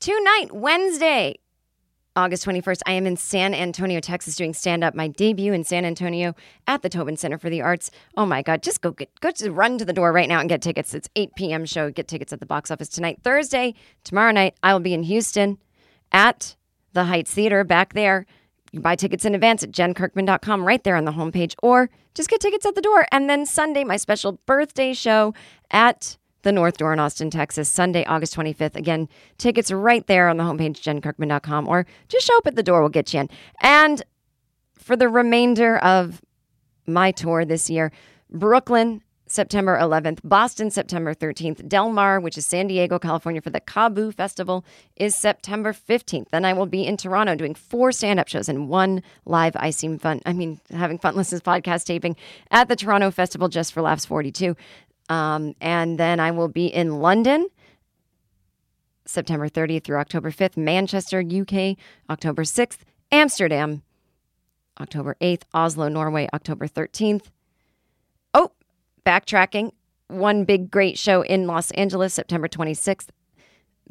Tonight, Wednesday, August 21st, I am in San Antonio, Texas, doing stand up, my debut in San Antonio at the Tobin Center for the Arts. Oh my God, just go get, go to run to the door right now and get tickets. It's 8 p.m. show. Get tickets at the box office tonight. Thursday, tomorrow night, I will be in Houston at the Heights Theater back there. You buy tickets in advance at jenkirkman.com right there on the homepage, or just get tickets at the door. And then Sunday, my special birthday show at the North Door in Austin, Texas, Sunday, August 25th. Again, tickets right there on the homepage, jenkirkman.com, or just show up at the door. We'll get you in. And for the remainder of my tour this year, Brooklyn, September 11th, Boston, September 13th, Del Mar, which is San Diego, California, for the KAABOO Festival, is September 15th. Then I will be in Toronto doing four stand up shows and one live I Seem Fun, I mean, having fun listens podcast taping at the Toronto Festival Just for Laughs 42. Um, and then I will be in London September 30th through October 5th, Manchester, UK, October 6th, Amsterdam, October 8th, Oslo, Norway, October 13th. Oh, backtracking. One big great show in Los Angeles, September 26th.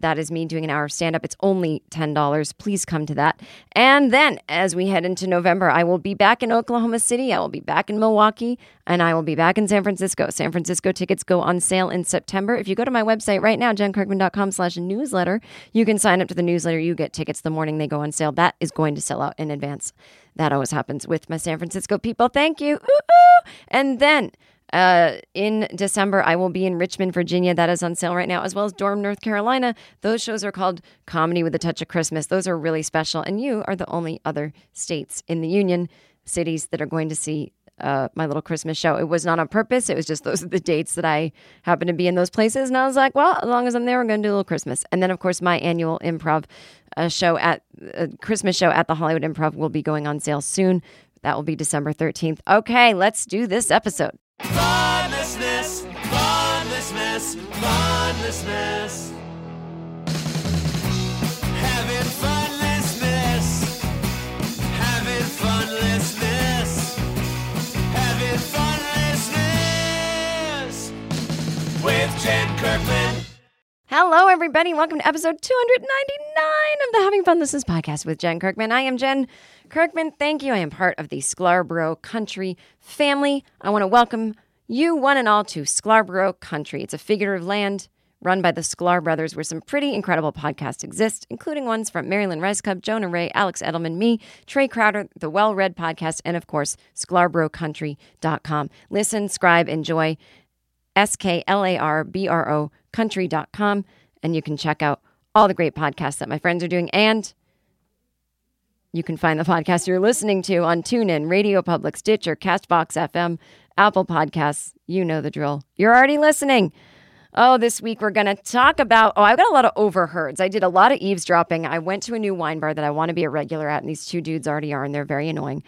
That is me doing an hour of stand up. It's only $10. Please come to that. And then as we head into November, I will be back in Oklahoma City. I will be back in Milwaukee and I will be back in San Francisco. San Francisco tickets go on sale in September. If you go to my website right now, jenkirkman.com slash newsletter, you can sign up to the newsletter. You get tickets the morning they go on sale. That is going to sell out in advance. That always happens with my San Francisco people. Thank you. Ooh-ooh. And then uh, in December, I will be in Richmond, Virginia. That is on sale right now, as well as Durham, North Carolina. Those shows are called Comedy with a Touch of Christmas. Those are really special. And you are the only other states in the Union cities that are going to see uh, my little Christmas show. It was not on purpose. It was just those are the dates that I happen to be in those places. And I was like, well, as long as I'm there, I'm going to do a little Christmas. And then, of course, my annual improv uh, show at uh, Christmas show at the Hollywood Improv will be going on sale soon. That will be December 13th. Okay, let's do this episode. Funlessness, funlessness, funlessness. Having funlessness, having funlessness, having funlessness with Jen Kirkman. Hello, everybody. Welcome to episode 299 of the Having Funlessness podcast with Jen Kirkman. I am Jen Kirkman. Thank you. I am part of the Sklarbro Country family. I want to welcome you, one and all, to Sklarbro Country. It's a figure of land run by the Sklar brothers, where some pretty incredible podcasts exist, including ones from Mary Lynn Rajskub, Jonah Ray, Alex Edelman, me, Trae Crowder, the Well Read Podcast, and of course, sklarbro.country.com. Listen, scribe, enjoy. S K L A R B R O country.com. And you can check out all the great podcasts that my friends are doing. And you can find the podcast you're listening to on TuneIn, Radio Public, Stitcher, Castbox FM, Apple Podcasts. You know the drill. You're already listening. Oh, this week we're going to talk about. Oh, I've got a lot of overheards. I did a lot of eavesdropping. I went to a new wine bar that I want to be a regular at, and these two dudes already are, and they're very annoying.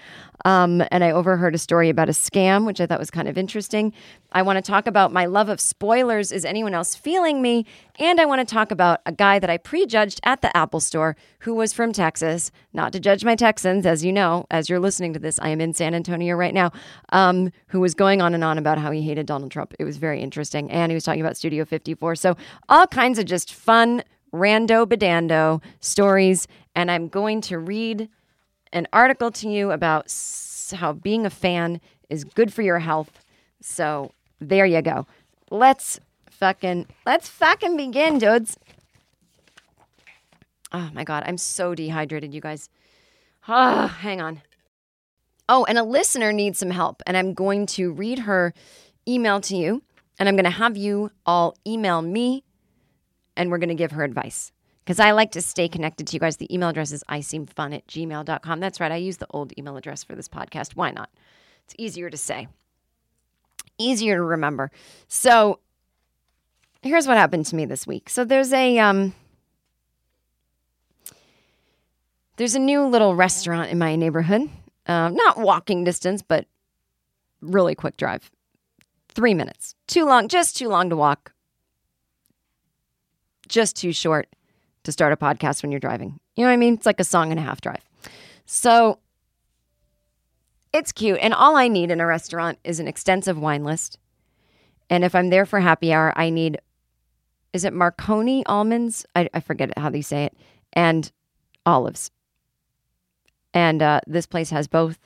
Um, and I overheard a story about a scam, which I thought was kind of interesting. I want to talk about my love of spoilers. Is anyone else feeling me? And I want to talk about a guy that I prejudged at the Apple store who was from Texas. Not to judge my Texans, as you know, as you're listening to this, I am in San Antonio right now, um, who was going on and on about how he hated Donald Trump. It was very interesting. And he was talking about Studio 54. So, all kinds of just fun, rando bedando stories. And I'm going to read an article to you about how being a fan is good for your health. So there you go. Let's fucking let's fucking begin, dudes. Oh my God, I'm so dehydrated, you guys. Ah, hang on. Oh, and a listener needs some help, and I'm going to read her email to you, and I'm going to have you all email me, and we're going to give her advice. Because I like to stay connected to you guys. The email address is iseemfun at gmail.com. That's right. I use the old email address for this podcast. Why not? It's easier to say, easier to remember. So here's what happened to me this week. So there's a um there's a new little restaurant in my neighborhood. Um, not walking distance, but really quick drive. Three minutes. Too long, just too long to walk. Just too short to start a podcast when you're driving. You know what I mean? It's like a song and a half drive. So it's cute. And all I need in a restaurant is an extensive wine list. And if I'm there for happy hour, I need, is it Marconi almonds? I, I forget how they say it. And olives. And uh, this place has both.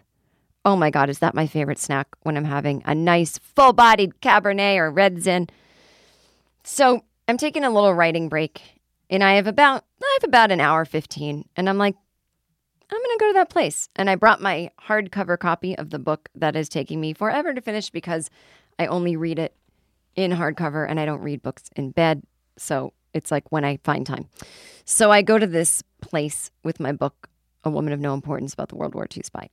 Oh my God, is that my favorite snack when I'm having a nice full bodied Cabernet or Red Zin? So I'm taking a little writing break and I have about I have about an hour 15 and I'm like I'm going to go to that place. And I brought my hardcover copy of the book that is taking me forever to finish because I only read it in hardcover and I don't read books in bed. So it's like when I find time. So I go to this place with my book, A Woman of No Importance about the World War II spy.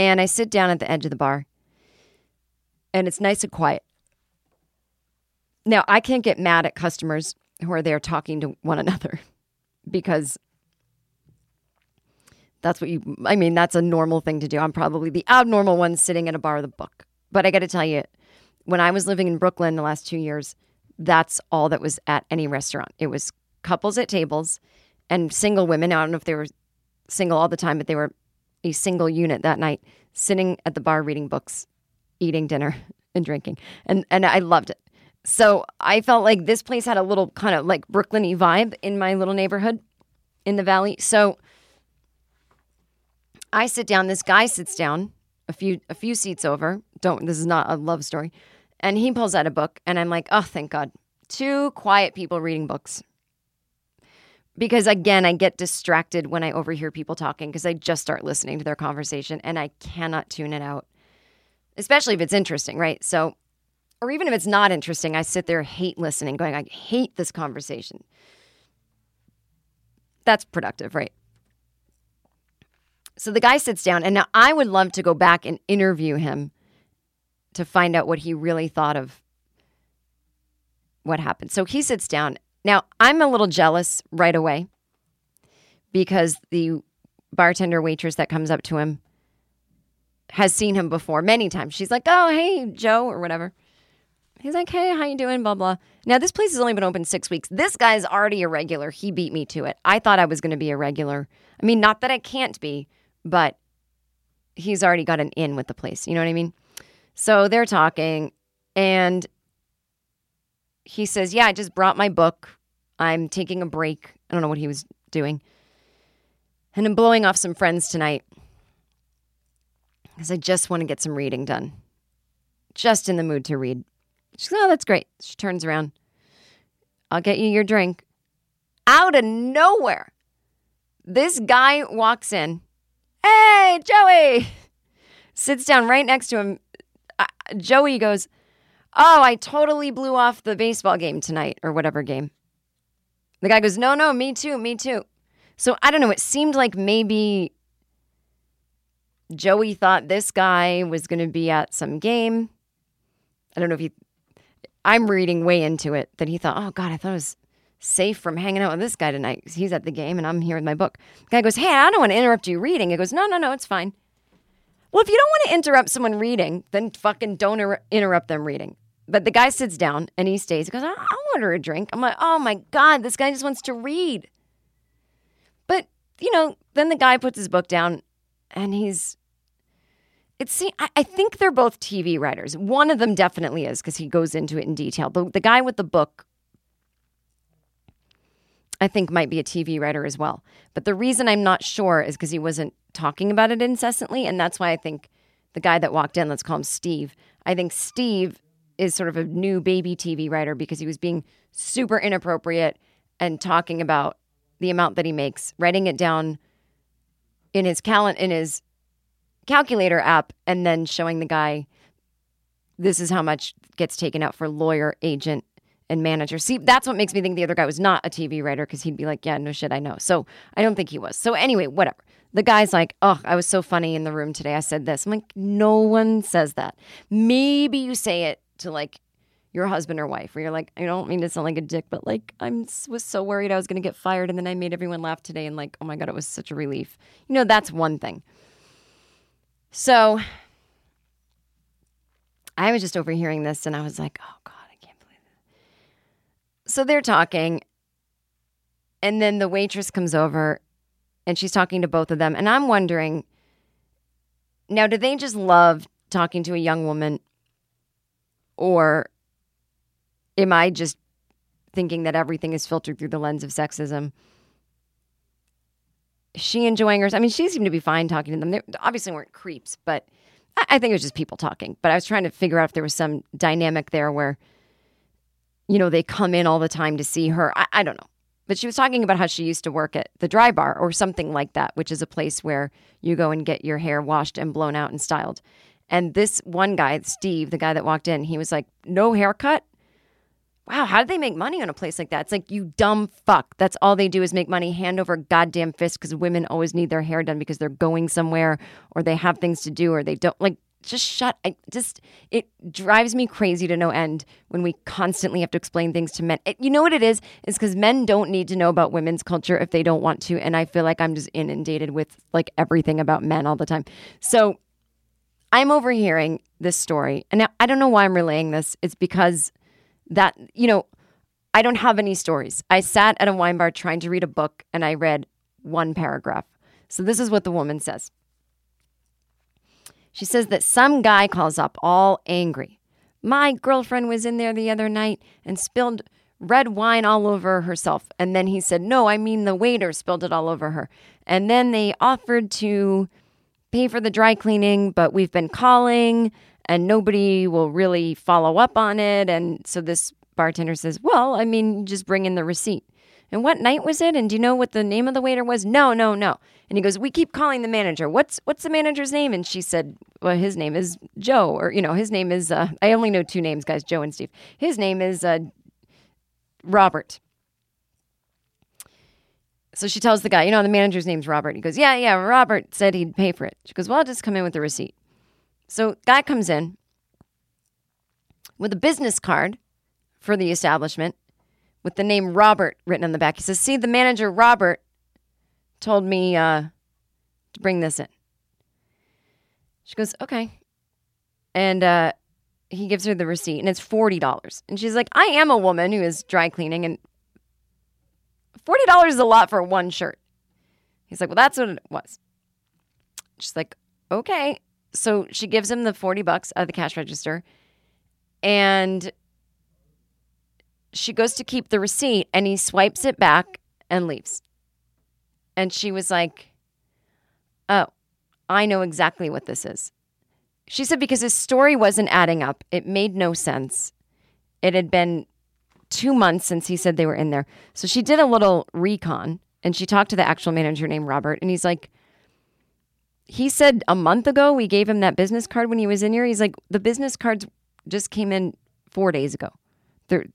And I sit down at the edge of the bar and it's nice and quiet. Now, I can't get mad at customers who are there talking to one another because that's what you, I mean, that's a normal thing to do. I'm probably the abnormal one sitting at a bar with a book. But I got to tell you, when I was living in Brooklyn the last two years, that's all that was at any restaurant. It was couples at tables and single women. I don't know if they were single all the time, but they were a single unit that night, sitting at the bar reading books, eating dinner, and drinking. And and I loved it. So I felt like this place had a little kind of like Brooklyn vibe in my little neighborhood in the valley. So I sit down, this guy sits down a few a few seats over. Don't this is not a love story. And he pulls out a book and I'm like, "Oh, thank God. Two quiet people reading books." Because again, I get distracted when I overhear people talking because I just start listening to their conversation and I cannot tune it out. Especially if it's interesting, right? So or even if it's not interesting, I sit there hate listening, going, I hate this conversation. That's productive, right? So the guy sits down, and now I would love to go back and interview him to find out what he really thought of what happened. So he sits down. Now I'm a little jealous right away because the bartender waitress that comes up to him has seen him before many times. She's like, "Oh, hey, Joe," or whatever. He's like, "Hey, how you doing?" Blah blah. Now this place has only been open six weeks. This guy's already a regular. He beat me to it. I thought I was going to be a regular. I mean, not that I can't be, but he's already got an in with the place. You know what I mean? So they're talking, and he says, "Yeah, I just brought my book. I'm taking a break. I don't know what he was doing, and I'm blowing off some friends tonight because I just want to get some reading done. Just in the mood to read." She goes, "Oh, that's great." She turns around. I'll get you your drink. Out of nowhere, this guy walks in. Hey, Joey! Sits down right next to him. Joey goes, Oh, I totally blew off the baseball game tonight, or whatever game. The guy goes, No, no, me too, me too. So I don't know. It seemed like maybe Joey thought this guy was going to be at some game. I don't know if he, I'm reading way into it that he thought, Oh, God, I thought it was safe from hanging out with this guy tonight. He's at the game and I'm here with my book. The guy goes, Hey, I don't want to interrupt you reading. He goes, No, no, no, it's fine. Well, if you don't want to interrupt someone reading, then fucking don't er- interrupt them reading. But the guy sits down and he stays. He goes, I'll order a drink. I'm like, Oh my God, this guy just wants to read. But, you know, then the guy puts his book down and he's. It's, I I think they're both TV writers. One of them definitely is because he goes into it in detail. The, the guy with the book I think might be a TV writer as well. But the reason I'm not sure is because he wasn't talking about it incessantly. And that's why I think the guy that walked in, let's call him Steve, I think Steve is sort of a new baby TV writer because he was being super inappropriate and talking about the amount that he makes, writing it down in his in his calculator app, and then showing the guy this is how much gets taken out for lawyer, agent, and manager. See, that's what makes me think the other guy was not a TV writer because he'd be like, yeah, no shit, I know. So I don't think he was. So anyway, whatever. The guy's like, oh, I was so funny in the room today. I said this. I'm like, no one says that. Maybe you say it to like your husband or wife, where you're like, I don't mean to sound like a dick, but like, I was so worried I was going to get fired. And then I made everyone laugh today. And like, oh my God, it was such a relief. You know, that's one thing. So I was just overhearing this and I was like, oh God, I can't believe it. So they're talking. And then the waitress comes over and she's talking to both of them. And I'm wondering now, do they just love talking to a young woman? Or am I just thinking that everything is filtered through the lens of sexism? She enjoying hers? I mean, she seemed to be fine talking to them. They obviously weren't creeps, but I think it was just people talking. But I was trying to figure out if there was some dynamic there where, you know, they come in all the time to see her. I, I don't know. But she was talking about how she used to work at the dry bar or something like that, which is a place where you go and get your hair washed and blown out and styled. And this one guy, Steve, the guy that walked in, he was like, no haircut? Wow, how do they make money on a place like that? It's like, you dumb fuck. That's all they do is make money hand over goddamn fist because women always need their hair done because they're going somewhere or they have things to do or they don't. Like, just shut. I just, it drives me crazy to no end when we constantly have to explain things to men. It, you know what it is? Is because men don't need to know about women's culture if they don't want to. And I feel like I'm just inundated with like everything about men all the time. So I'm overhearing this story. And I don't know why I'm relaying this. It's because that, you know, I don't have any stories. I sat at a wine bar trying to read a book and I read one paragraph. So this is what the woman says. She says that some guy calls up all angry. My girlfriend was in there the other night and spilled red wine all over herself. And then he said, No, I mean the waiter spilled it all over her. And then they offered to pay for the dry cleaning, but we've been calling and nobody will really follow up on it. And so this bartender says, Well, I mean, just bring in the receipt. And what night was it? And do you know what the name of the waiter was? No, no, no. And he goes, We keep calling the manager. What's what's the manager's name? And she said, Well, his name is Joe, or you know, his name is uh, I only know two names, guys, Joe and Steve. His name is uh, Robert. So she tells the guy, you know, the manager's name's Robert. He goes, Yeah, yeah, Robert said he'd pay for it. She goes, Well, I'll just come in with the receipt. So guy comes in with a business card for the establishment with the name Robert written on the back. He says, See, the manager, Robert, told me uh, to bring this in. She goes, Okay. And uh, he gives her the receipt, and it's $40. And she's like, I am a woman who is dry cleaning, and $40 is a lot for one shirt. He's like, Well, that's what it was. She's like, Okay. So she gives him the 40 bucks out of the cash register, and she goes to keep the receipt and he swipes it back and leaves. And she was like, Oh, I know exactly what this is. She said because his story wasn't adding up, it made no sense. It had been two months since he said they were in there. So she did a little recon and she talked to the actual manager named Robert. And he's like, he said a month ago we gave him that business card when he was in here. He's like, the business cards just came in four days ago. They're,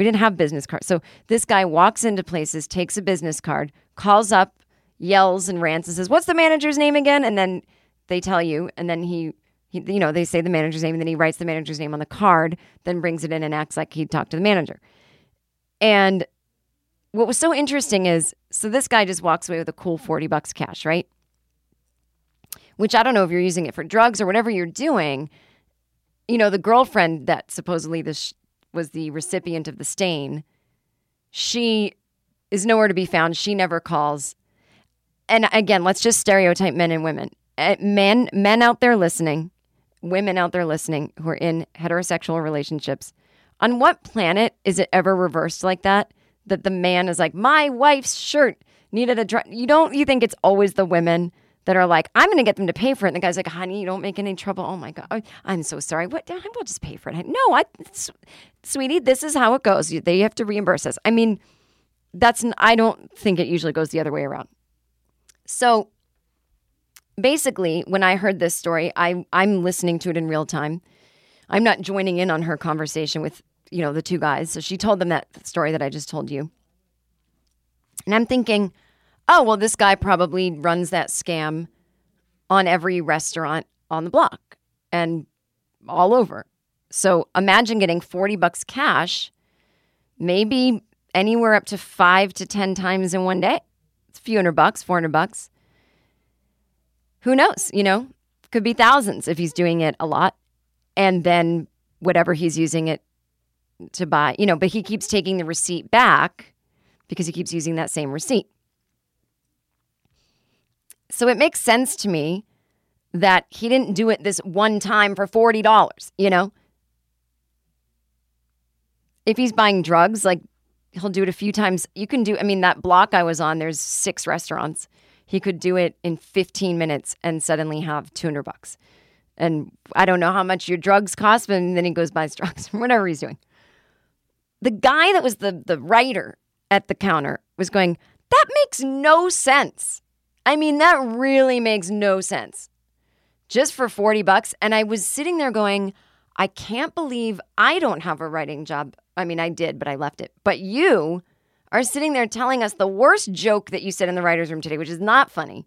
we didn't have business cards. So this guy walks into places, takes a business card, calls up, yells and rants and says, "What's the manager's name again?" And then they tell you, and then he, he, you know, they say the manager's name, and then he writes the manager's name on the card, then brings it in and acts like he talked to the manager. And what was so interesting is, so this guy just walks away with a cool forty bucks cash, right? Which I don't know if you're using it for drugs or whatever you're doing. You know, the girlfriend that supposedly this was the recipient of the stain. She is nowhere to be found. She never calls. And again, let's just stereotype men and women. Uh, Men, men out there listening, women out there listening who are in heterosexual relationships. On what planet is it ever reversed like that? That the man is like, my wife's shirt needed a dry. You don't. You think it's always the women that are like, I'm going to get them to pay for it. And the guy's like, honey, you don't make any trouble. Oh my God. I'm so sorry. What? I will just pay for it. No, I, sweetie, this is how it goes. You, they have to reimburse us. I mean, that's I don't think it usually goes the other way around. So basically, when I heard this story, I I'm listening to it in real time. I'm not joining in on her conversation with, you know, the two guys. So she told them that story that I just told you. And I'm thinking, oh, well, this guy probably runs that scam on every restaurant on the block and all over. So imagine getting 40 bucks cash, maybe anywhere up to five to 10 times in one day. It's a few hundred bucks, 400 bucks. Who knows? You know, could be thousands if he's doing it a lot. And then whatever he's using it to buy, you know, but he keeps taking the receipt back because he keeps using that same receipt. So it makes sense to me that he didn't do it this one time for $40, you know? If he's buying drugs, like he'll do it a few times. You can do, I mean, that block I was on, there's six restaurants. He could do it in 15 minutes and suddenly have 200 bucks. And I don't know how much your drugs cost, but then he goes buys drugs, whatever he's doing. The guy that was the, the writer at the counter was going, That makes no sense. I mean, that really makes no sense. Just for 40 bucks. And I was sitting there going, I can't believe I don't have a writing job. I mean, I did, but I left it. But you are sitting there telling us the worst joke that you said in the writer's room today, which is not funny.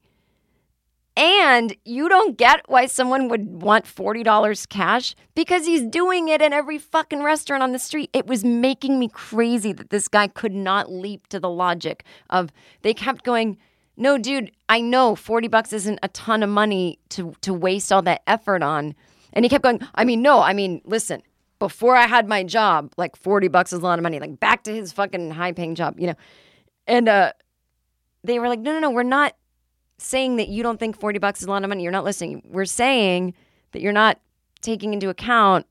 And you don't get why someone would want $40 cash because he's doing it in every fucking restaurant on the street. It was making me crazy that this guy could not leap to the logic of they kept going, "No, dude, I know 40 bucks isn't a ton of money to to waste all that effort on." And he kept going, "I mean, no, I mean, listen, before I had my job, like 40 bucks is a lot of money, like back to his fucking high-paying job, you know." And uh they were like, "No, no, no, we're not saying that you don't think 40 bucks is a lot of money. You're not listening. We're saying that you're not taking into account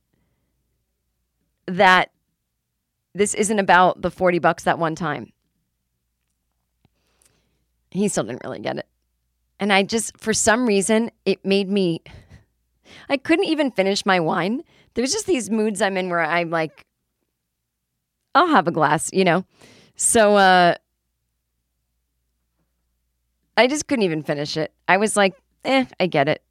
that this isn't about the 40 bucks that one time. He still didn't really get it. And I just, for some reason, it made me, I couldn't even finish my wine. There's just these moods I'm in where I'm like, I'll have a glass, you know? So, uh, I just couldn't even finish it. I was like, eh, I get it.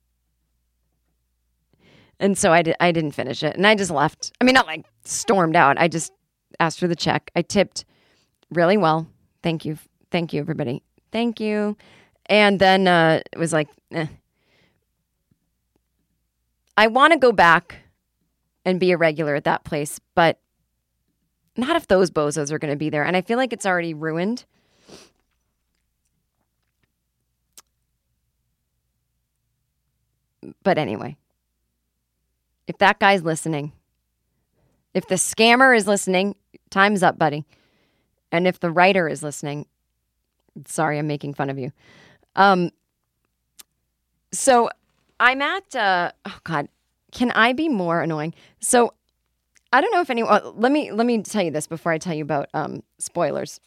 And so I, di- I didn't finish it. And I just left. I mean, not like stormed out. I just asked for the check. I tipped really well. Thank you. Thank you, everybody. Thank you. And then uh, it was like, eh. I want to go back and be a regular at that place, but not if those bozos are going to be there. And I feel like it's already ruined. But anyway, if that guy's listening, if the scammer is listening, time's up, buddy. And if the writer is listening, sorry, I'm making fun of you. Um, so I'm at, uh, oh God, can I be more annoying? So I don't know if anyone, let me, let me tell you this before I tell you about um, spoilers.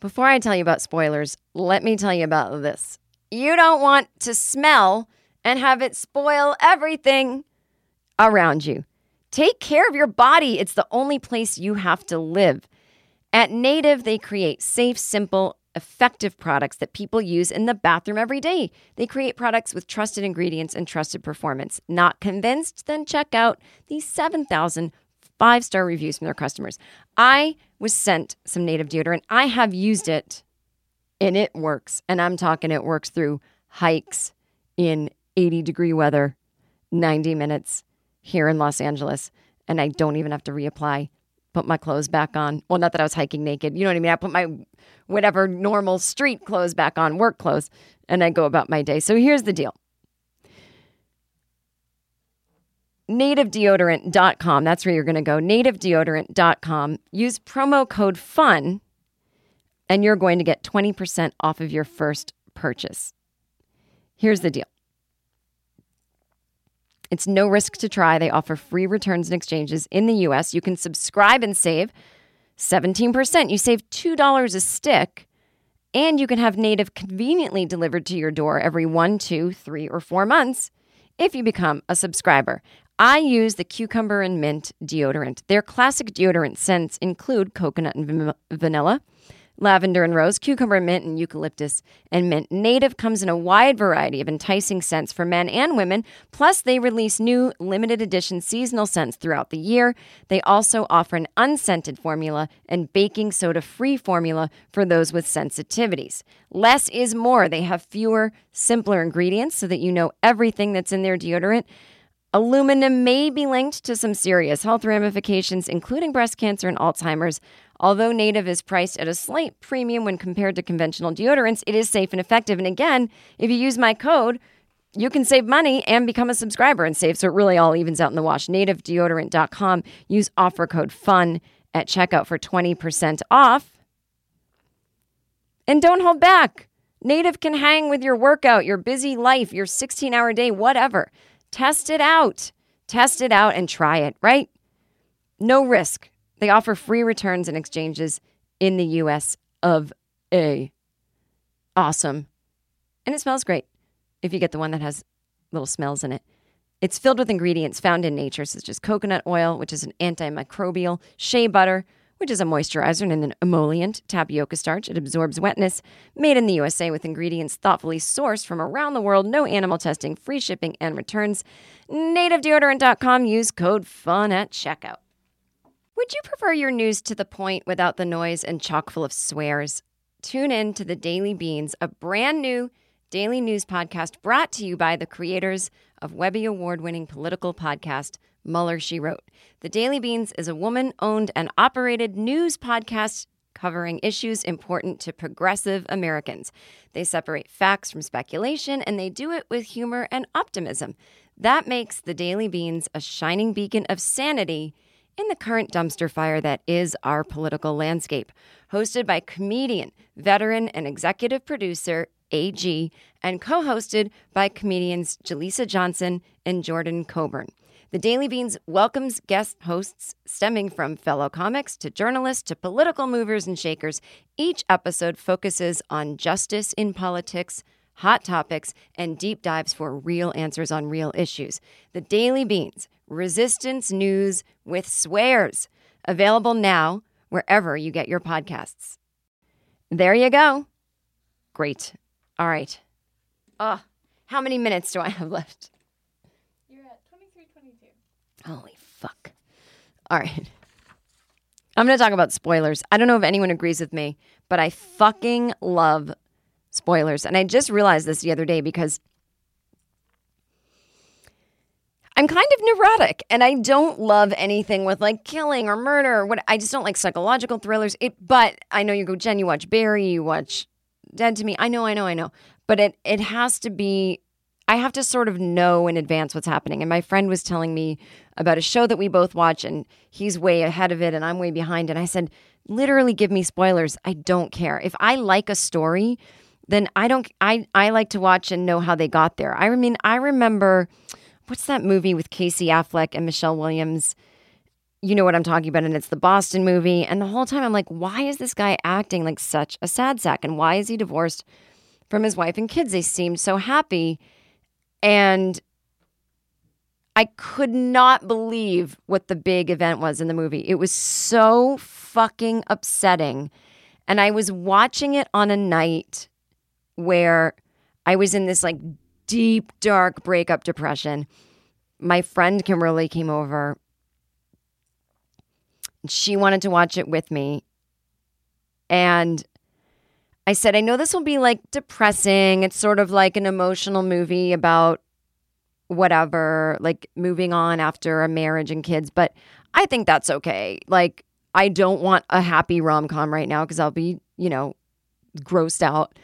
Before I tell you about spoilers, let me tell you about this. You don't want to smell and have it spoil everything around you. Take care of your body. It's the only place you have to live. At Native, they create safe, simple, effective products that people use in the bathroom every day. They create products with trusted ingredients and trusted performance. Not convinced? Then check out these 7,000 five star reviews from their customers. I was sent some Native deodorant. I have used it and it works. And I'm talking it works through hikes in 80 degree weather, 90 minutes here in Los Angeles. And I don't even have to reapply, put my clothes back on. Well, not that I was hiking naked. You know what I mean? I put my whatever normal street clothes back on, work clothes, and I go about my day. So here's the deal. nativedeodorant.com. That's where you're going to go. nativedeodorant.com. Use promo code FUN and you're going to get 20% off of your first purchase. Here's the deal it's no risk to try. They offer free returns and exchanges in the US. You can subscribe and save 17%. You save $2 a stick, and you can have Native conveniently delivered to your door every one, two, three, or four months if you become a subscriber. I use the cucumber and mint deodorant. Their classic deodorant scents include coconut and vanilla, lavender and rose, cucumber mint, and eucalyptus and mint. Native comes in a wide variety of enticing scents for men and women. Plus, they release new limited edition seasonal scents throughout the year. They also offer an unscented formula and baking soda free formula for those with sensitivities. Less is more. They have fewer, simpler ingredients so that you know everything that's in their deodorant. Aluminum may be linked to some serious health ramifications, including breast cancer and Alzheimer's. Although Native is priced at a slight premium when compared to conventional deodorants, it is safe and effective. And again, if you use my code, you can save money and become a subscriber and save. So it really all evens out in the wash. NativeDeodorant.com. Use offer code FUN at checkout for 20% off. And don't hold back. Native can hang with your workout, your busy life, your 16 hour day, whatever. Test it out. Test it out and try it, right? No risk. They offer free returns and exchanges in the US of A. Awesome. And it smells great if you get the one that has little smells in it. It's filled with ingredients found in nature, such as coconut oil, which is an antimicrobial, shea butter, which is a moisturizer and an emollient, tapioca starch. It absorbs wetness. Made in the USA with ingredients thoughtfully sourced from around the world, no animal testing, free shipping and returns. NativeDeodorant.com. Use code FUN at checkout. Would you prefer your news to the point without the noise and chock full of swears? Tune in to the Daily Beans, a brand new daily news podcast brought to you by the creators of Webby Award winning political podcast, Mueller, She Wrote. The Daily Beans is a woman owned and operated news podcast covering issues important to progressive Americans. They separate facts from speculation and they do it with humor and optimism. That makes the Daily Beans a shining beacon of sanity in the current dumpster fire that is our political landscape. Hosted by comedian, veteran, and executive producer AG, and co hosted by comedians Jaleesa Johnson and Jordan Coburn. The Daily Beans welcomes guest hosts stemming from fellow comics to journalists to political movers and shakers. Each episode focuses on justice in politics, hot topics, and deep dives for real answers on real issues. The Daily Beans, resistance news with swears. Available now wherever you get your podcasts. There you go. Great. All right. Oh, how many minutes do I have left? You're at 2322. Holy fuck. All right. I'm going to talk about spoilers. I don't know if anyone agrees with me, but I fucking love spoilers. And I just realized this the other day because I'm kind of neurotic and I don't love anything with like killing or murder or what I just don't like psychological thrillers. It but I know you go Jen, you watch Barry, you watch Dead to Me. I know, I know, I know. But it it has to be I have to sort of know in advance what's happening. And my friend was telling me about a show that we both watch and he's way ahead of it and I'm way behind. And I said, literally give me spoilers. I don't care. If I like a story, then I don't I I like to watch and know how they got there. I mean, I remember what's that movie with Casey Affleck and Michelle Williams? You know what I'm talking about, and it's the Boston movie. And the whole time I'm like, why is this guy acting like such a sad sack? And why is he divorced from his wife and kids? They seemed so happy. And I could not believe what the big event was in the movie. It was so fucking upsetting. And I was watching it on a night where I was in this like deep, dark breakup depression. My friend Kimberly came over. She wanted to watch it with me. And I said, I know this will be like depressing. It's sort of like an emotional movie about whatever, like moving on after a marriage and kids, but I think that's okay. Like, I don't want a happy rom com right now because I'll be, you know, grossed out.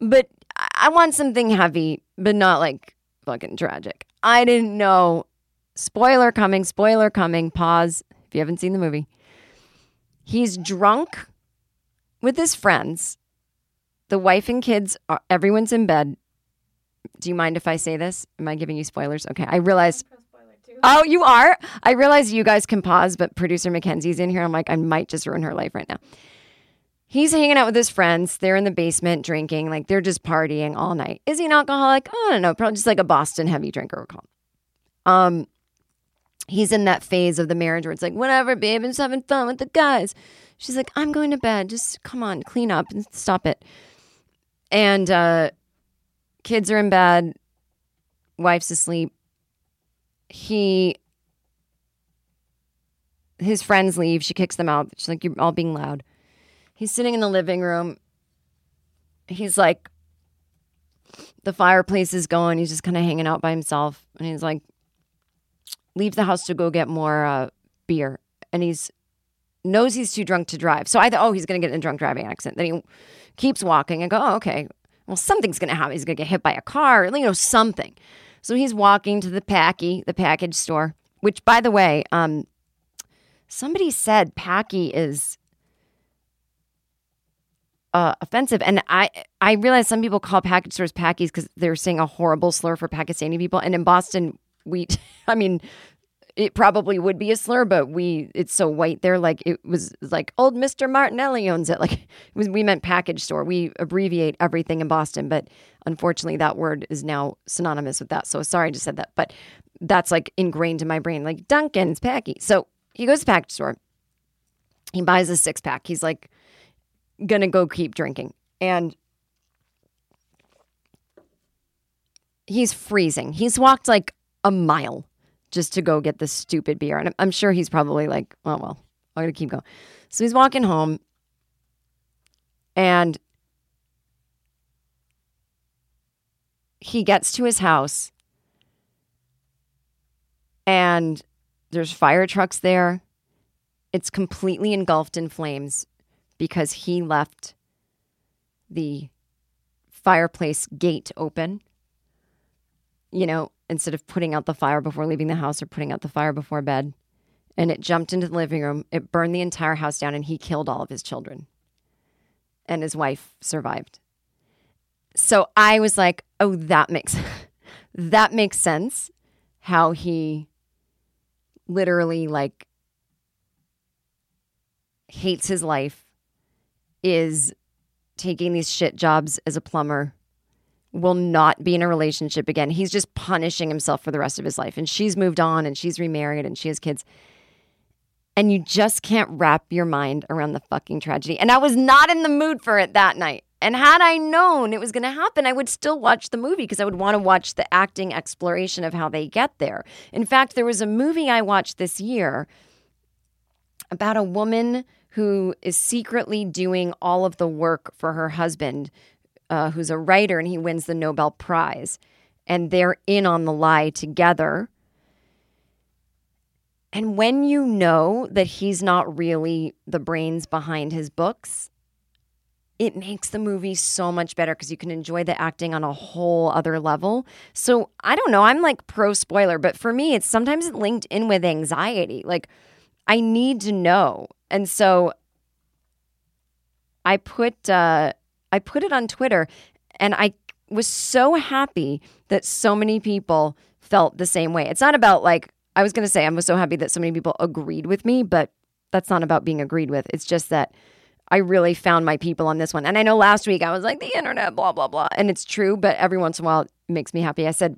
But I want something heavy, but not like fucking tragic. I didn't know. Spoiler coming, spoiler coming. Pause if you haven't seen the movie. He's drunk with his friends. The wife and kids, are, everyone's in bed. Do you mind if I say this? Am I giving you spoilers? Okay, I realize. Pro spoiler too. Oh, you are? I realize you guys can pause, but producer Mackenzie's in here. I'm like, I might just ruin her life right now. He's hanging out with his friends. They're in the basement drinking. Like they're just partying all night. Is he an alcoholic? I don't know. Probably just like a Boston heavy drinker. We'll call him. Um, he's in that phase of the marriage where it's like, whatever, babe, I'm just having fun with the guys. She's like, I'm going to bed. Just come on, clean up and stop it. And uh, kids are in bed, wife's asleep. He, his friends leave. She kicks them out. She's like, You're all being loud. He's sitting in the living room. He's like, the fireplace is going. He's just kind of hanging out by himself. And he's like, leave the house to go get more uh, beer. And he's knows he's too drunk to drive. So I thought, oh, he's going to get in a drunk driving accident. Then he keeps walking and go, oh, okay. Well, something's going to happen. He's going to get hit by a car, you know, something. So he's walking to the Packy, the package store, which, by the way, um, somebody said Packy is uh, offensive, and I I realize some people call package stores Packies because they're saying a horrible slur for Pakistani people. And in Boston, we, I mean, it probably would be a slur, but we it's so white there. Like it was like old Mister Martinelli owns it. Like it was, we meant package store. We abbreviate everything in Boston, but unfortunately, that word is now synonymous with that. So sorry I just said that, but that's like ingrained in my brain. Like Duncan's Packy. So he goes to package store. He buys a six pack. He's like gonna go keep drinking, and he's freezing. He's walked like a mile just to go get this stupid beer. And I'm, sure he's probably like, oh, well, I'm going to keep going. So he's walking home and he gets to his house and there's fire trucks there. It's completely engulfed in flames because he left the fireplace gate open. You know, instead of putting out the fire before leaving the house or putting out the fire before bed. And it jumped into the living room. It burned the entire house down, and he killed all of his children. And his wife survived. So I was like, oh, that makes that makes sense. How he literally like hates his life, is taking these shit jobs as a plumber will not be in a relationship again. He's just punishing himself for the rest of his life. And she's moved on and she's remarried and she has kids. And you just can't wrap your mind around the fucking tragedy. And I was not in the mood for it that night. And had I known it was going to happen, I would still watch the movie because I would want to watch the acting exploration of how they get there. In fact, there was a movie I watched this year about a woman who is secretly doing all of the work for her husband uh, who's a writer and he wins the Nobel Prize. And they're in on the lie together. And when you know that he's not really the brains behind his books, it makes the movie so much better because you can enjoy the acting on a whole other level. So I don't know. I'm like pro spoiler, but for me, it's sometimes linked in with anxiety. Like I need to know. And so I put, uh, I put it on Twitter and I was so happy that so many people felt the same way. It's not about like, I was going to say, I was so happy that so many people agreed with me, but that's not about being agreed with. It's just that I really found my people on this one. And I know last week I was like, the internet, blah, blah, blah. And it's true, but every once in a while it makes me happy. I said,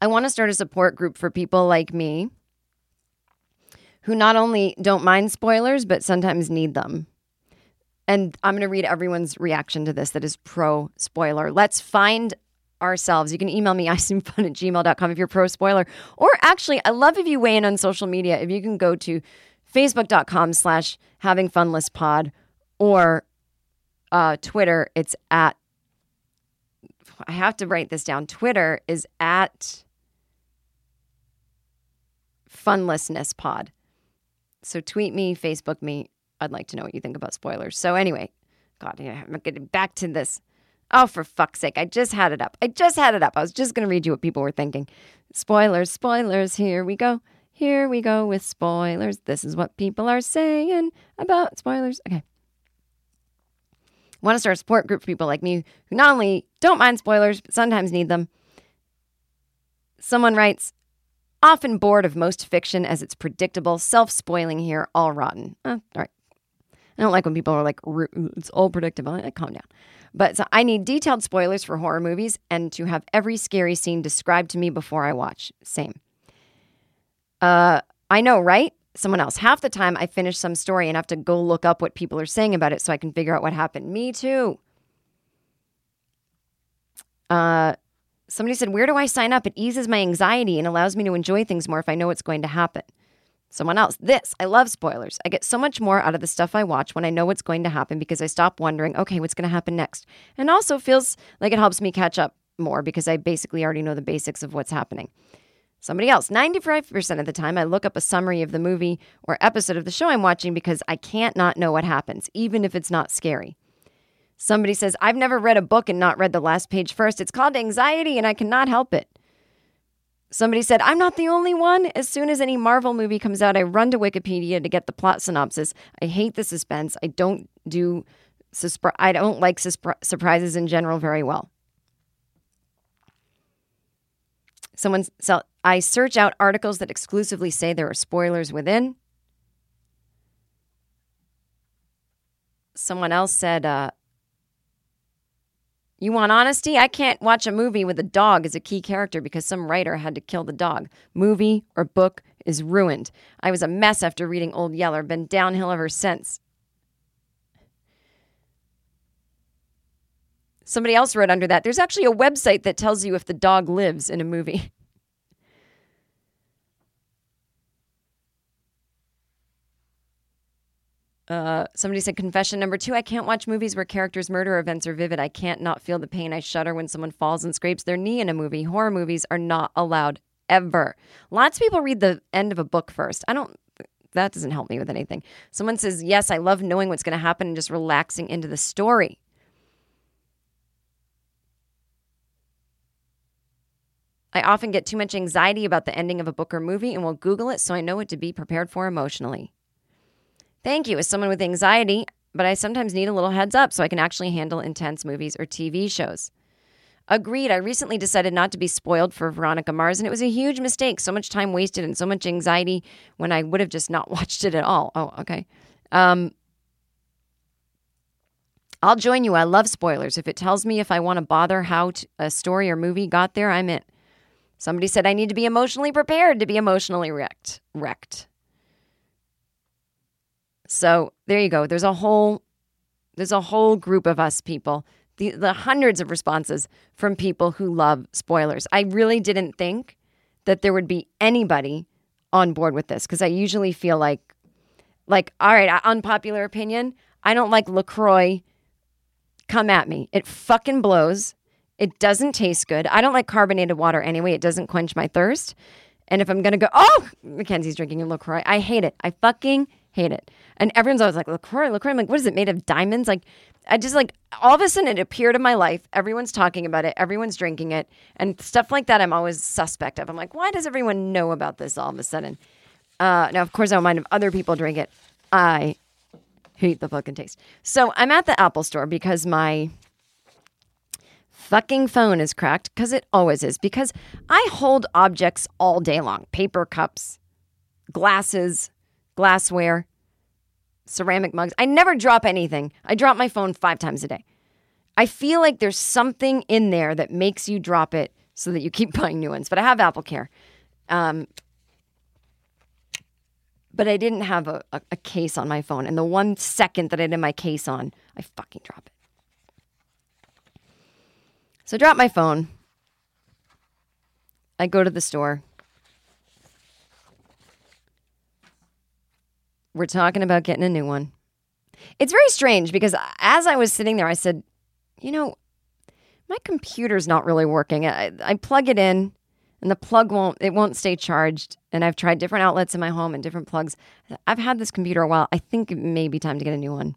I want to start a support group for people like me who not only don't mind spoilers, but sometimes need them. And I'm going to read everyone's reaction to this that is pro spoiler. Let's find ourselves. You can email me, iseemfun at gmail.com if you're pro spoiler. Or actually, I love if you weigh in on social media. If you can go to facebook.com slash having fun less pod or uh, Twitter, it's at, I have to write this down. Twitter is at funlessness pod. So tweet me, Facebook me, I'd like to know what you think about spoilers. So anyway, God, I'm getting back to this. Oh, for fuck's sake. I just had it up. I just had it up. I was just going to read you what people were thinking. Spoilers, spoilers. Here we go. Here we go with spoilers. This is what people are saying about spoilers. Okay. Want to start a support group for people like me who not only don't mind spoilers, but sometimes need them. Someone writes, often bored of most fiction as it's predictable, self spoiling here, all rotten. Uh, all right. I don't like when people are like, it's all predictable. Like, calm down. But so I need detailed spoilers for horror movies and to have every scary scene described to me before I watch. Same. Uh, I know, right? Someone else. Half the time I finish some story and have to go look up what people are saying about it so I can figure out what happened. Me too. Uh, somebody said, Where do I sign up? It eases my anxiety and allows me to enjoy things more if I know what's going to happen. Someone else, this, I love spoilers. I get so much more out of the stuff I watch when I know what's going to happen because I stop wondering, okay, what's going to happen next? And also feels like it helps me catch up more because I basically already know the basics of what's happening. Somebody else, 95% of the time, I look up a summary of the movie or episode of the show I'm watching because I can't not know what happens, even if it's not scary. Somebody says, I've never read a book and not read the last page first. It's called anxiety and I cannot help it. Somebody said, I'm not the only one. As soon as any Marvel movie comes out, I run to Wikipedia to get the plot synopsis. I hate the suspense. I don't do suspri- I don't like suspri- surprises in general very well. Someone so I search out articles that exclusively say there are spoilers within. Someone else said, uh, you want honesty? I can't watch a movie with a dog as a key character because some writer had to kill the dog. Movie or book is ruined. I was a mess after reading Old Yeller, been downhill ever since. Somebody else wrote under that. There's actually a website that tells you if the dog lives in a movie. Uh, somebody said confession number two. I can't watch movies where characters' murder events are vivid. I can't not feel the pain. I shudder when someone falls and scrapes their knee in a movie. Horror movies are not allowed ever. Lots of people read the end of a book first. I don't. That doesn't help me with anything. Someone says yes. I love knowing what's going to happen and just relaxing into the story. I often get too much anxiety about the ending of a book or movie and will Google it so I know what to be prepared for emotionally. Thank you. As someone with anxiety, but I sometimes need a little heads up so I can actually handle intense movies or TV shows. Agreed. I recently decided not to be spoiled for Veronica Mars, and it was a huge mistake. So much time wasted and so much anxiety when I would have just not watched it at all. Oh, okay. Um, I'll join you. I love spoilers. If it tells me if I want to bother how t- a story or movie got there, I'm in. Somebody said I need to be emotionally prepared to be emotionally wrecked. Wrecked. So there you go. There's a whole there's a whole group of us people. The the hundreds of responses from people who love spoilers. I really didn't think that there would be anybody on board with this because I usually feel like like all right, unpopular opinion, I don't like LaCroix. Come at me. It fucking blows. It doesn't taste good. I don't like carbonated water anyway. It doesn't quench my thirst. And if I'm gonna go, oh, Mackenzie's drinking a LaCroix. I hate it. I fucking hate it. And everyone's always like, LaCroix, LaCroix. I'm like, what is it made of diamonds? Like, I just like all of a sudden it appeared in my life. Everyone's talking about it. Everyone's drinking it. And stuff like that, I'm always suspect of. I'm like, why does everyone know about this all of a sudden? Uh, now, of course, I don't mind if other people drink it. I hate the fucking taste. So I'm at the Apple store because my fucking phone is cracked because it always is. Because I hold objects all day long paper cups, glasses, glassware, ceramic mugs. I never drop anything. I drop my phone five times a day. I feel like there's something in there that makes you drop it so that you keep buying new ones. But I have AppleCare. Um, but I didn't have a, a, a case on my phone. And the one second that I had my case on, I fucking drop it. So I drop my phone. I go to the store. We're talking about getting a new one. It's very strange because as I was sitting there, I said, you know, my computer's not really working. I, I plug it in and the plug won't it won't stay charged. And i've tried different outlets in my home and different plugs. I've had this computer a while. I think it may be time to get a new one.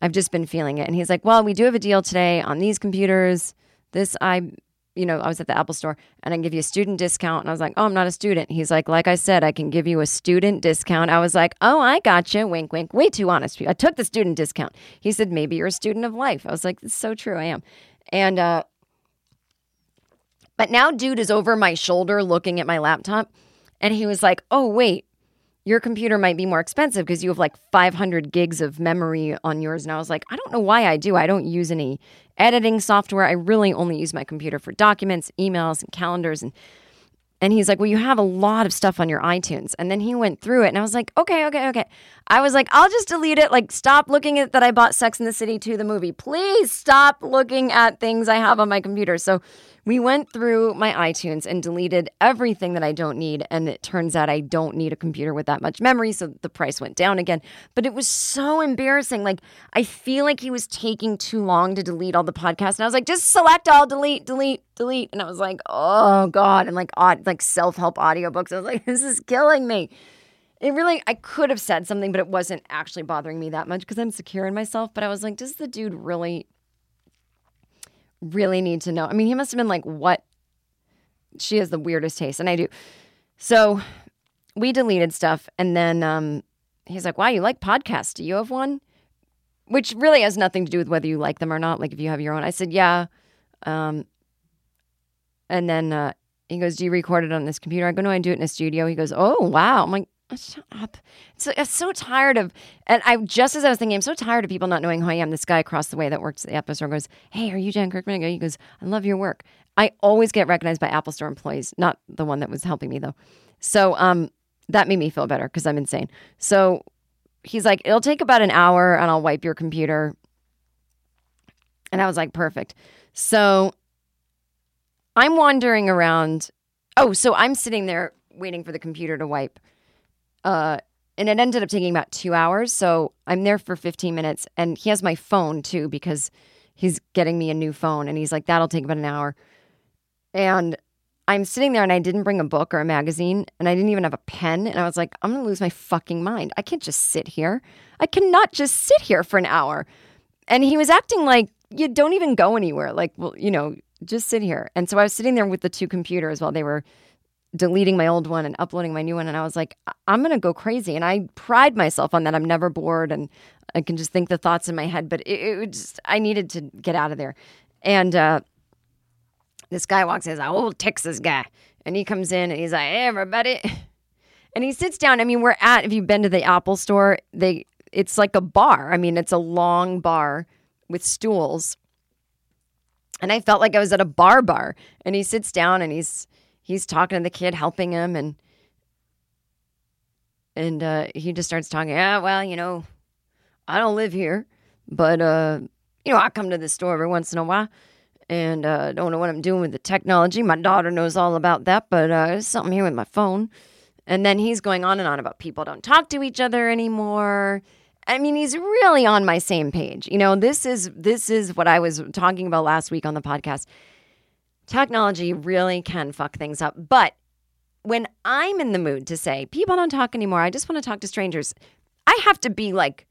I've just been feeling it. And he's like well we do have a deal today on these computers. This i you know i was at the apple store and i can give you a student discount. And i was like oh i'm not a student. He's like like i said i can give you a student discount. I was like oh i got you wink wink. Way too honest. I took the student discount. He said maybe you're a student of life. I was like it's so true i am. And uh but now, dude is over my shoulder looking at my laptop, and he was like, "Oh wait, your computer might be more expensive because you have like 500 gigs of memory on yours." And I was like, "I don't know why I do. I don't use any editing software. I really only use my computer for documents, emails, and calendars." And And he's like, Well, you have a lot of stuff on your iTunes. And then he went through it and I was like, Okay, okay, okay. I was like, I'll just delete it. Like, stop looking at that I bought Sex in the City 2, the movie. Please stop looking at things I have on my computer. So we went through my iTunes and deleted everything that I don't need. And it turns out I don't need a computer with that much memory. So the price went down again. But it was so embarrassing. Like, I feel like he was taking too long to delete all the podcasts. And I was like, just select all, delete, delete, delete. And I was like, oh God. And like, odd, like self help audiobooks. I was like, this is killing me. It really, I could have said something, but it wasn't actually bothering me that much because I'm secure in myself. But I was like, does the dude really really need to know. I mean, he must have been like, what? She has the weirdest taste, and I do. So we deleted stuff, and then um, he's like, wow, you like podcasts. Do you have one? Which really has nothing to do with whether you like them or not. Like if you have your own. I said, yeah. Um, and then uh, he goes, do you record it on this computer? I go, no, I do it in a studio. He goes, oh, wow. I'm like, oh, shut up. So I'm so tired of, and I just as I was thinking, I'm so tired of people not knowing who I am. This guy across the way that works at the Apple Store goes, "Hey, are you Jen Kirkman?" Go, he goes, "I love your work." I always get recognized by Apple Store employees, not the one that was helping me though. So um, that made me feel better because I'm insane. So he's like, "It'll take about an hour, and I'll wipe your computer." And I was like, "Perfect." So I'm wandering around. Oh, so I'm sitting there waiting for the computer to wipe. Uh, and it ended up taking about two hours. So I'm there for 15 minutes. And he has my phone too because he's getting me a new phone. And he's like, that'll take about an hour. And I'm sitting there and I didn't bring a book or a magazine and I didn't even have a pen. And I was like, I'm to lose my fucking mind. I can't just sit here. I cannot just sit here for an hour. And he was acting like, you don't even go anywhere. Like, well, you know, just sit here. And so I was sitting there with the two computers while they were deleting my old one and uploading my new one. And I was like, I'm going to go crazy. And I pride myself on that. I'm never bored and I can just think the thoughts in my head. But it, it just, I needed to get out of there. And uh, this guy walks in, he's like, old Texas guy. And he comes in and he's like, hey, everybody. And he sits down. I mean, we're at, if you've been to the Apple store, they, it's like a bar. I mean, it's a long bar with stools. And I felt like I was at a bar bar. And he sits down and he's, he's talking to the kid, helping him, and and uh, he just starts talking. Yeah, well, you know, I don't live here, but uh, you know, I come to the store every once in a while, and uh, don't know what I'm doing with the technology. My daughter knows all about that, but uh, there's something here with my phone. And then he's going on and on about people don't talk to each other anymore. I mean, he's really on my same page. You know, this is this is what I was talking about last week on the podcast technology really can fuck things up. But when I'm in the mood to say, people don't talk anymore, I just want to talk to strangers, I have to be like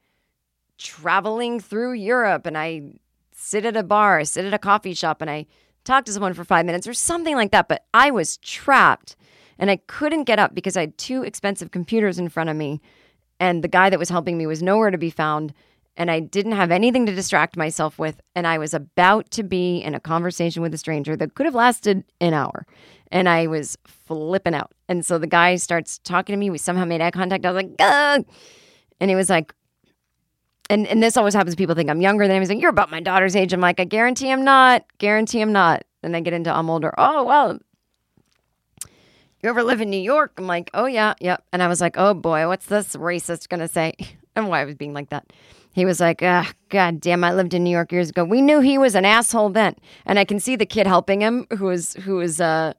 traveling through Europe and I sit at a bar, sit at a coffee shop and I talk to someone for five minutes or something like that. But I was trapped and I couldn't get up because I had two expensive computers in front of me. And the guy that was helping me was nowhere to be found and I didn't have anything to distract myself with. And I was about to be in a conversation with a stranger that could have lasted an hour. And I was flipping out. And so the guy starts talking to me. We somehow made eye contact. I was like, Ugh! and he was like, and, and this always happens. People think I'm younger than him. He's like, You're about my daughter's age. I'm like, I guarantee I'm not. Guarantee I'm not. And I get into I'm older. Oh, well, you ever live in New York? I'm like, Oh, yeah, yeah. And I was like, Oh boy, what's this racist going to say? and why I was being like that. He was like, ah, God damn, I lived in New York years ago. We knew he was an asshole then. And I can see the kid helping him who was, who was, uh,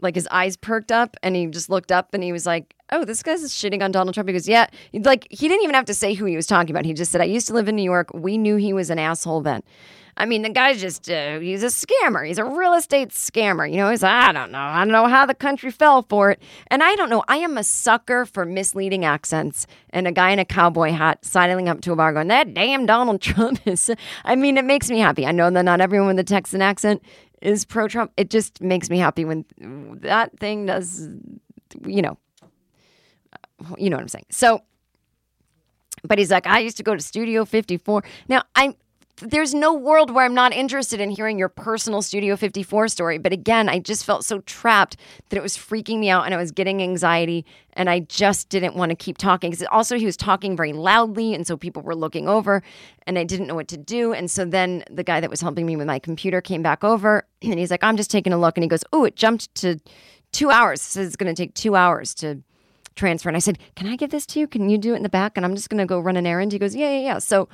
like his eyes perked up and he just looked up and he was like, Oh, this guy's shitting on Donald Trump. He goes, Yeah. Like, he didn't even have to say who he was talking about. He just said, I used to live in New York. We knew he was an asshole then. I mean, the guy's just, uh, he's a scammer. He's a real estate scammer. You know, he's, I don't know. I don't know how the country fell for it. And I don't know. I am a sucker for misleading accents and a guy in a cowboy hat sidling up to a bar going, that damn Donald Trump is, I mean, it makes me happy. I know that not everyone with a Texan accent is pro Trump. It just makes me happy when that thing does, you know, you know what I'm saying. So, but he's like, I used to go to Studio 54. Now, I'm, there's no world where I'm not interested in hearing your personal Studio 54 story. But again, I just felt so trapped that it was freaking me out and I was getting anxiety and I just didn't want to keep talking. Because also, he was talking very loudly. And so people were looking over and I didn't know what to do. And so then the guy that was helping me with my computer came back over and he's like, I'm just taking a look. And he goes, Oh, it jumped to two hours. Says it's going to take two hours to transfer. And I said, Can I give this to you? Can you do it in the back? And I'm just going to go run an errand. He goes, Yeah, yeah, yeah. So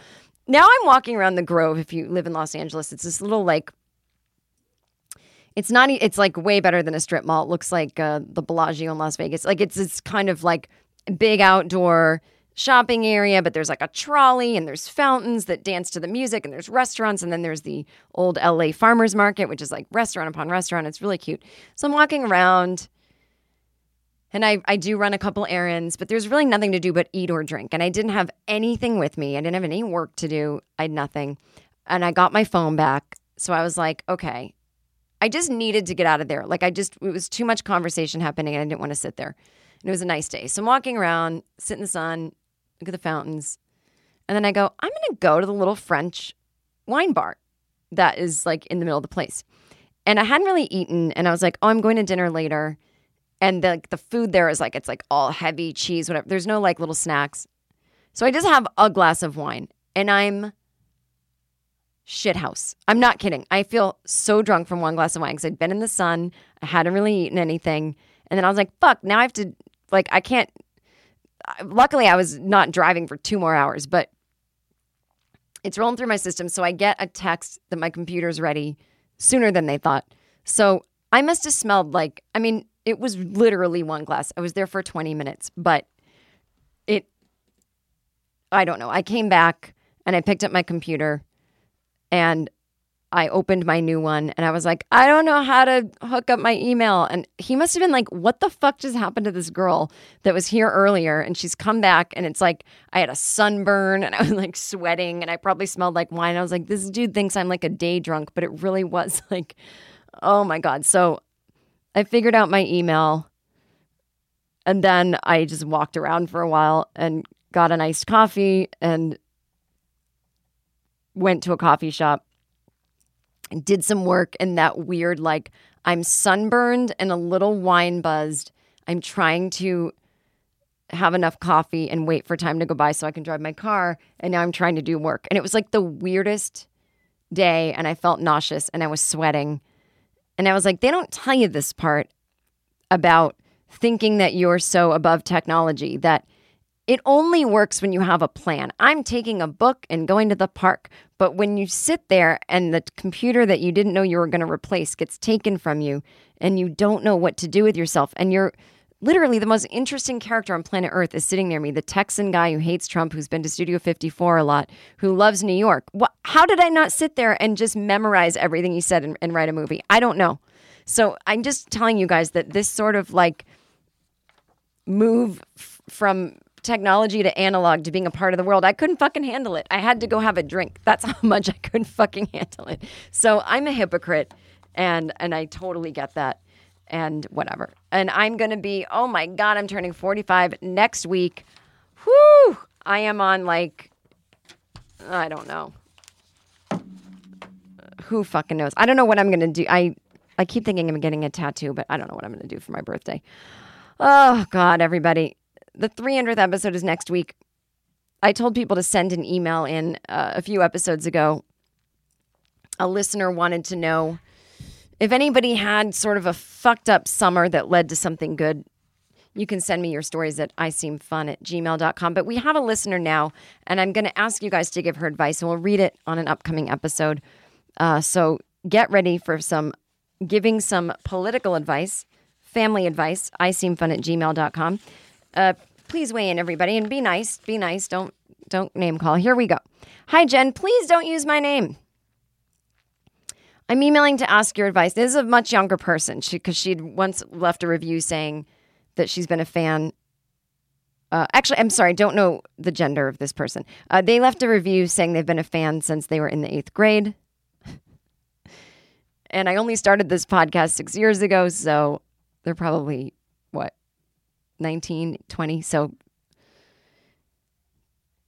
now I'm walking around the Grove. If you live in Los Angeles, it's this little like, it's not, it's like way better than a strip mall. It looks like uh, the Bellagio in Las Vegas. Like it's, this kind of like big outdoor shopping area, but there's like a trolley and there's fountains that dance to the music and there's restaurants. And then there's the old LA farmers market, which is like restaurant upon restaurant. It's really cute. So I'm walking around and I, I do run a couple errands, but there's really nothing to do but eat or drink. And I didn't have anything with me. I didn't have any work to do. I had nothing. And I got my phone back. So I was like, okay, I just needed to get out of there. Like I just, it was too much conversation happening and I didn't want to sit there. And it was a nice day. So I'm walking around, sit in the sun, look at the fountains. And then I go, I'm going to go to the little French wine bar that is like in the middle of the place. And I hadn't really eaten. And I was like, oh, I'm going to dinner later. And the, like, the food there is like, it's like all heavy cheese, whatever. There's no like little snacks. So I just have a glass of wine and I'm shithouse. I'm not kidding. I feel so drunk from one glass of wine because I'd been in the sun. I hadn't really eaten anything. And then I was like, fuck, now I have to, like, I can't. Luckily, I was not driving for two more hours, but it's rolling through my system. So I get a text that my computer's ready sooner than they thought. So I must have smelled like, I mean, it was literally one glass. I was there for 20 minutes, but it, I don't know. I came back and I picked up my computer and I opened my new one and I was like, I don't know how to hook up my email. And he must have been like, What the fuck just happened to this girl that was here earlier? And she's come back and it's like, I had a sunburn and I was like sweating and I probably smelled like wine. I was like, This dude thinks I'm like a day drunk, but it really was like, Oh my God. So I figured out my email and then I just walked around for a while and got an iced coffee and went to a coffee shop and did some work in that weird like I'm sunburned and a little wine buzzed. I'm trying to have enough coffee and wait for time to go by so I can drive my car and now I'm trying to do work. And it was like the weirdest day and I felt nauseous and I was sweating. And I was like they don't tell you this part about thinking that you're so above technology that it only works when you have a plan. I'm taking a book and going to the park. But when you sit there and the computer that you didn't know you were going to replace gets taken from you and you don't know what to do with yourself, and you're literally the most interesting character on planet Earth is sitting near me the Texan guy who hates Trump, who's been to Studio 54 a lot, who loves New York. What, how did I not sit there and just memorize everything he said and, and write a movie? I don't know. So I'm just telling you guys that this sort of like move f- from technology to analog to being a part of the world, I couldn't fucking handle it. I had to go have a drink. That's how much I couldn't fucking handle it. So I'm a hypocrite and and I totally get that. And whatever. And I'm gonna be, oh my God, I'm turning 45 next week. Whoo! I am on like I don't know. Who fucking knows? I don't know what I'm gonna do. I I keep thinking I'm getting a tattoo, but I don't know what I'm gonna do for my birthday. Oh God, everybody the 300th episode is next week. I told people to send an email in uh, a few episodes ago. A listener wanted to know if anybody had sort of a fucked up summer that led to something good. You can send me your stories at iseemfun at gmail.com. But we have a listener now, and I'm going to ask you guys to give her advice, and we'll read it on an upcoming episode. Uh, so get ready for some giving some political advice, family advice, iseemfun at gmail.com. Uh, please weigh in, everybody, and be nice. Be nice. Don't don't name call. Here we go. Hi, Jen. Please don't use my name. I'm emailing to ask your advice. This is a much younger person because she, would once left a review saying that she's been a fan. Uh, actually, I'm sorry, I don't know the gender of this person. Uh, they left a review saying they've been a fan since they were in the eighth grade. and I only started this podcast six years ago, so they're probably, what, 19, 20. So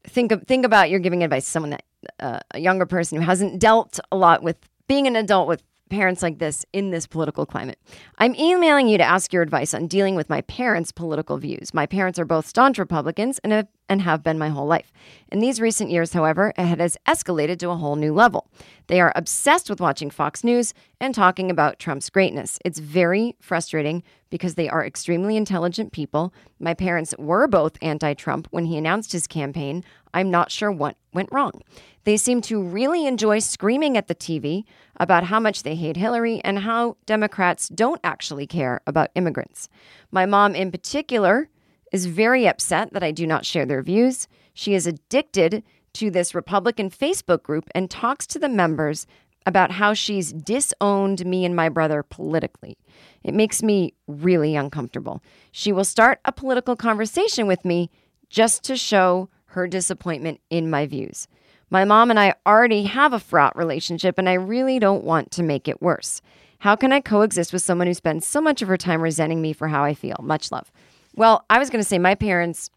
think of, think about you're giving advice to someone that uh, a younger person who hasn't dealt a lot with being an adult with parents like this in this political climate. I'm emailing you to ask your advice on dealing with my parents' political views. My parents are both staunch Republicans and have, and have been my whole life. In these recent years, however, it has escalated to a whole new level. They are obsessed with watching Fox News and talking about Trump's greatness. It's very frustrating because they are extremely intelligent people. My parents were both anti Trump when he announced his campaign. I'm not sure what went wrong. They seem to really enjoy screaming at the TV about how much they hate Hillary and how Democrats don't actually care about immigrants. My mom, in particular, is very upset that I do not share their views. She is addicted to this Republican Facebook group and talks to the members about how she's disowned me and my brother politically. It makes me really uncomfortable. She will start a political conversation with me just to show her disappointment in my views. My mom and I already have a fraught relationship, and I really don't want to make it worse. How can I coexist with someone who spends so much of her time resenting me for how I feel? Much love. Well, I was going to say my parents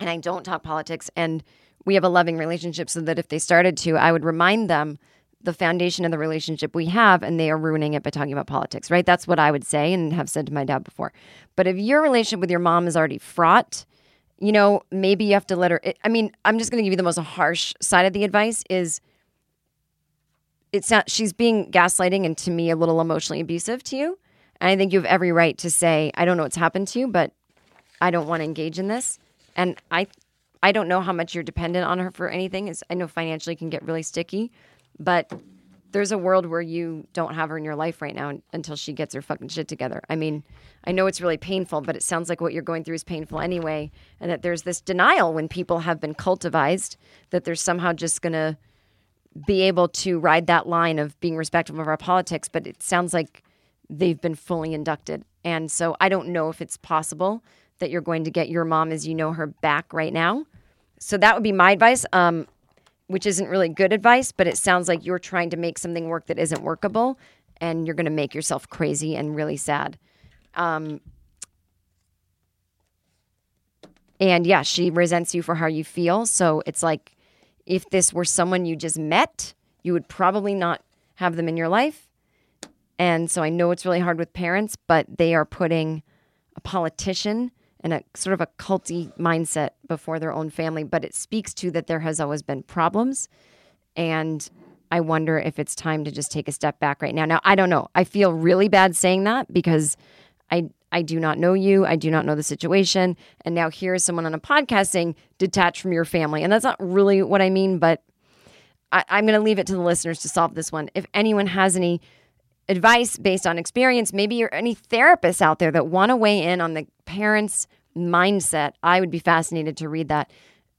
and I don't talk politics, and we have a loving relationship so that if they started to, I would remind them the foundation of the relationship we have, and they are ruining it by talking about politics, right? That's what I would say and have said to my dad before. But if your relationship with your mom is already fraught, you know, maybe you have to let her. I mean, I'm just going to give you the most harsh side of the advice is it's not, she's being gaslighting and to me a little emotionally abusive to you. And I think you have every right to say, I don't know what's happened to you, but I don't want to engage in this. And I, I don't know how much you're dependent on her for anything. Is I know financially can get really sticky, but there's a world where you don't have her in your life right now until she gets her fucking shit together. I mean, I know it's really painful, but it sounds like what you're going through is painful anyway, and that there's this denial when people have been cultivized that they're somehow just gonna be able to ride that line of being respectful of our politics, but it sounds like they've been fully inducted. And so I don't know if it's possible that you're going to get your mom as you know her back right now. So that would be my advice, um, which isn't really good advice, but it sounds like you're trying to make something work that isn't workable and you're going to make yourself crazy and really sad. Um, and yeah, she resents you for how you feel. So it's like if this were someone you just met, you would probably not have them in your life. And so I know it's really hard with parents, but they are putting a politician and a sort of a culty mindset before their own family. But it speaks to that there has always been problems. And I wonder if it's time to just take a step back right now. Now, I don't know. I feel really bad saying that because I I do not know you. I do not know the situation. And now here's someone on a podcast saying detach from your family. And that's not really what I mean, but I, I'm going to leave it to the listeners to solve this one. If anyone has any advice based on experience, maybe you're any therapists out there that want to weigh in on the parents' mindset, I would be fascinated to read that.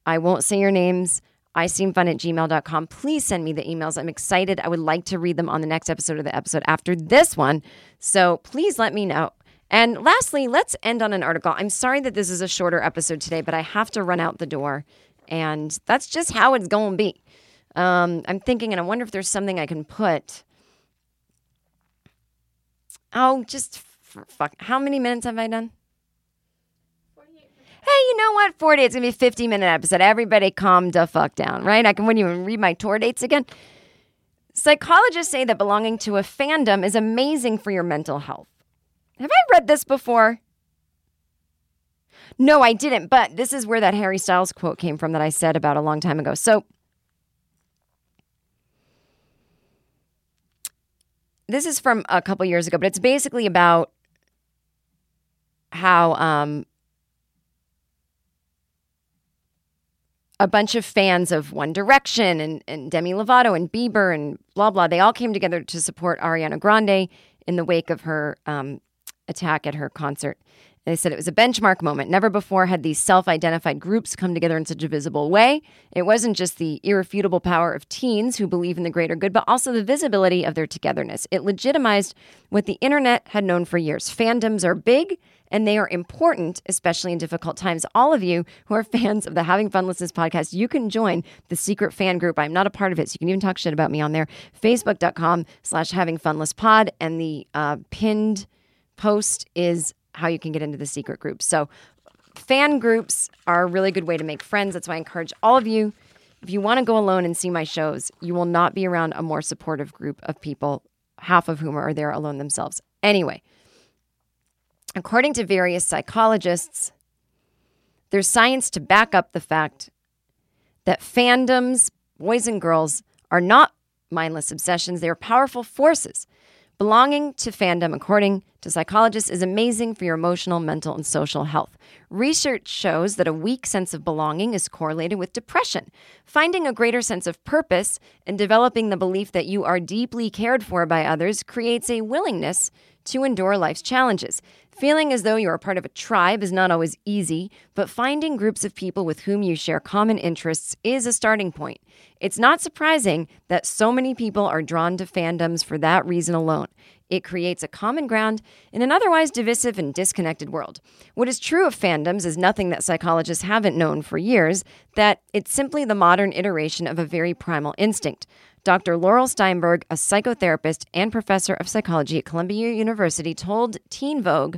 I won't say your names. I seem fun at gmail.com. Please send me the emails. I'm excited. I would like to read them on the next episode of the episode after this one. So please let me know. And lastly, let's end on an article. I'm sorry that this is a shorter episode today, but I have to run out the door. And that's just how it's going to be. Um, I'm thinking, and I wonder if there's something I can put. Oh, just fuck. How many minutes have I done? 48 Hey, you know what? 40. It's going to be a 50 minute episode. Everybody calm the fuck down, right? I can, when you read my tour dates again. Psychologists say that belonging to a fandom is amazing for your mental health. Have I read this before? No, I didn't, but this is where that Harry Styles quote came from that I said about a long time ago. So, this is from a couple years ago, but it's basically about how um, a bunch of fans of One Direction and, and Demi Lovato and Bieber and blah, blah, they all came together to support Ariana Grande in the wake of her um, attack at her concert. They said it was a benchmark moment. Never before had these self identified groups come together in such a visible way. It wasn't just the irrefutable power of teens who believe in the greater good, but also the visibility of their togetherness. It legitimized what the internet had known for years. Fandoms are big and they are important, especially in difficult times. All of you who are fans of the Having Funlessness podcast, you can join the secret fan group. I'm not a part of it, so you can even talk shit about me on there. Facebook.com slash having funless pod. And the uh, pinned post is how you can get into the secret group. So, fan groups are a really good way to make friends. That's why I encourage all of you. If you want to go alone and see my shows, you will not be around a more supportive group of people half of whom are there alone themselves. Anyway, according to various psychologists, there's science to back up the fact that fandoms, boys and girls, are not mindless obsessions. They are powerful forces. Belonging to fandom, according to psychologists, is amazing for your emotional, mental, and social health. Research shows that a weak sense of belonging is correlated with depression. Finding a greater sense of purpose and developing the belief that you are deeply cared for by others creates a willingness to endure life's challenges. Feeling as though you are part of a tribe is not always easy, but finding groups of people with whom you share common interests is a starting point. It's not surprising that so many people are drawn to fandoms for that reason alone. It creates a common ground in an otherwise divisive and disconnected world. What is true of fandoms is nothing that psychologists haven't known for years, that it's simply the modern iteration of a very primal instinct. Dr. Laurel Steinberg, a psychotherapist and professor of psychology at Columbia University, told Teen Vogue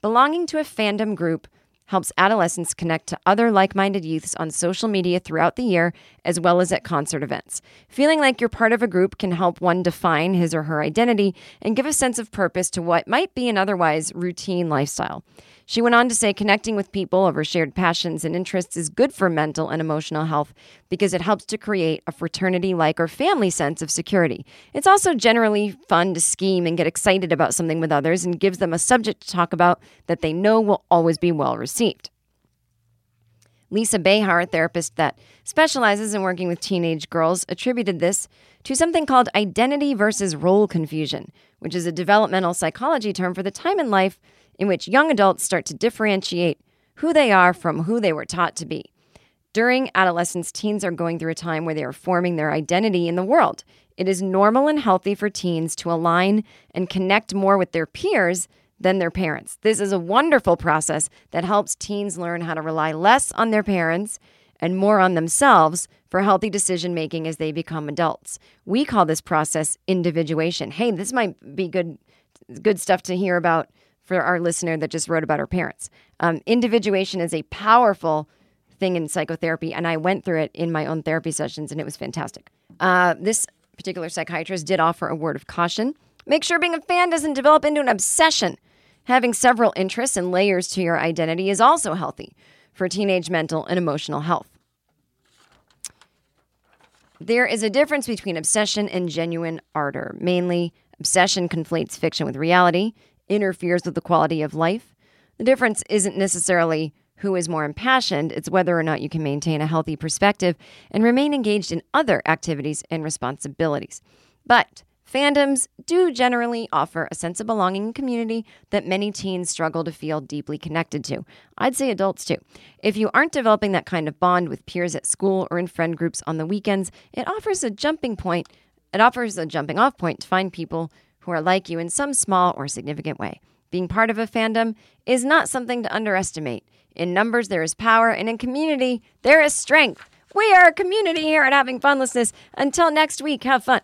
belonging to a fandom group helps adolescents connect to other like minded youths on social media throughout the year, as well as at concert events. Feeling like you're part of a group can help one define his or her identity and give a sense of purpose to what might be an otherwise routine lifestyle. She went on to say connecting with people over shared passions and interests is good for mental and emotional health because it helps to create a fraternity like or family sense of security. It's also generally fun to scheme and get excited about something with others and gives them a subject to talk about that they know will always be well received. Lisa Bahar, a therapist that specializes in working with teenage girls, attributed this to something called identity versus role confusion, which is a developmental psychology term for the time in life in which young adults start to differentiate who they are from who they were taught to be. During adolescence, teens are going through a time where they are forming their identity in the world. It is normal and healthy for teens to align and connect more with their peers than their parents. This is a wonderful process that helps teens learn how to rely less on their parents and more on themselves for healthy decision making as they become adults. We call this process individuation. Hey, this might be good good stuff to hear about for our listener that just wrote about her parents. Um, individuation is a powerful thing in psychotherapy, and I went through it in my own therapy sessions, and it was fantastic. Uh, this particular psychiatrist did offer a word of caution. Make sure being a fan doesn't develop into an obsession. Having several interests and layers to your identity is also healthy for teenage mental and emotional health. There is a difference between obsession and genuine ardor. Mainly, obsession conflates fiction with reality, interferes with the quality of life. The difference isn't necessarily who is more impassioned, it's whether or not you can maintain a healthy perspective and remain engaged in other activities and responsibilities. But fandoms do generally offer a sense of belonging and community that many teens struggle to feel deeply connected to. I'd say adults too. If you aren't developing that kind of bond with peers at school or in friend groups on the weekends, it offers a jumping point. It offers a jumping off point to find people who are like you in some small or significant way. Being part of a fandom is not something to underestimate. In numbers, there is power, and in community, there is strength. We are a community here at Having Funlessness. Until next week, have fun.